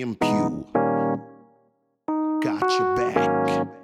Impew. Got your back.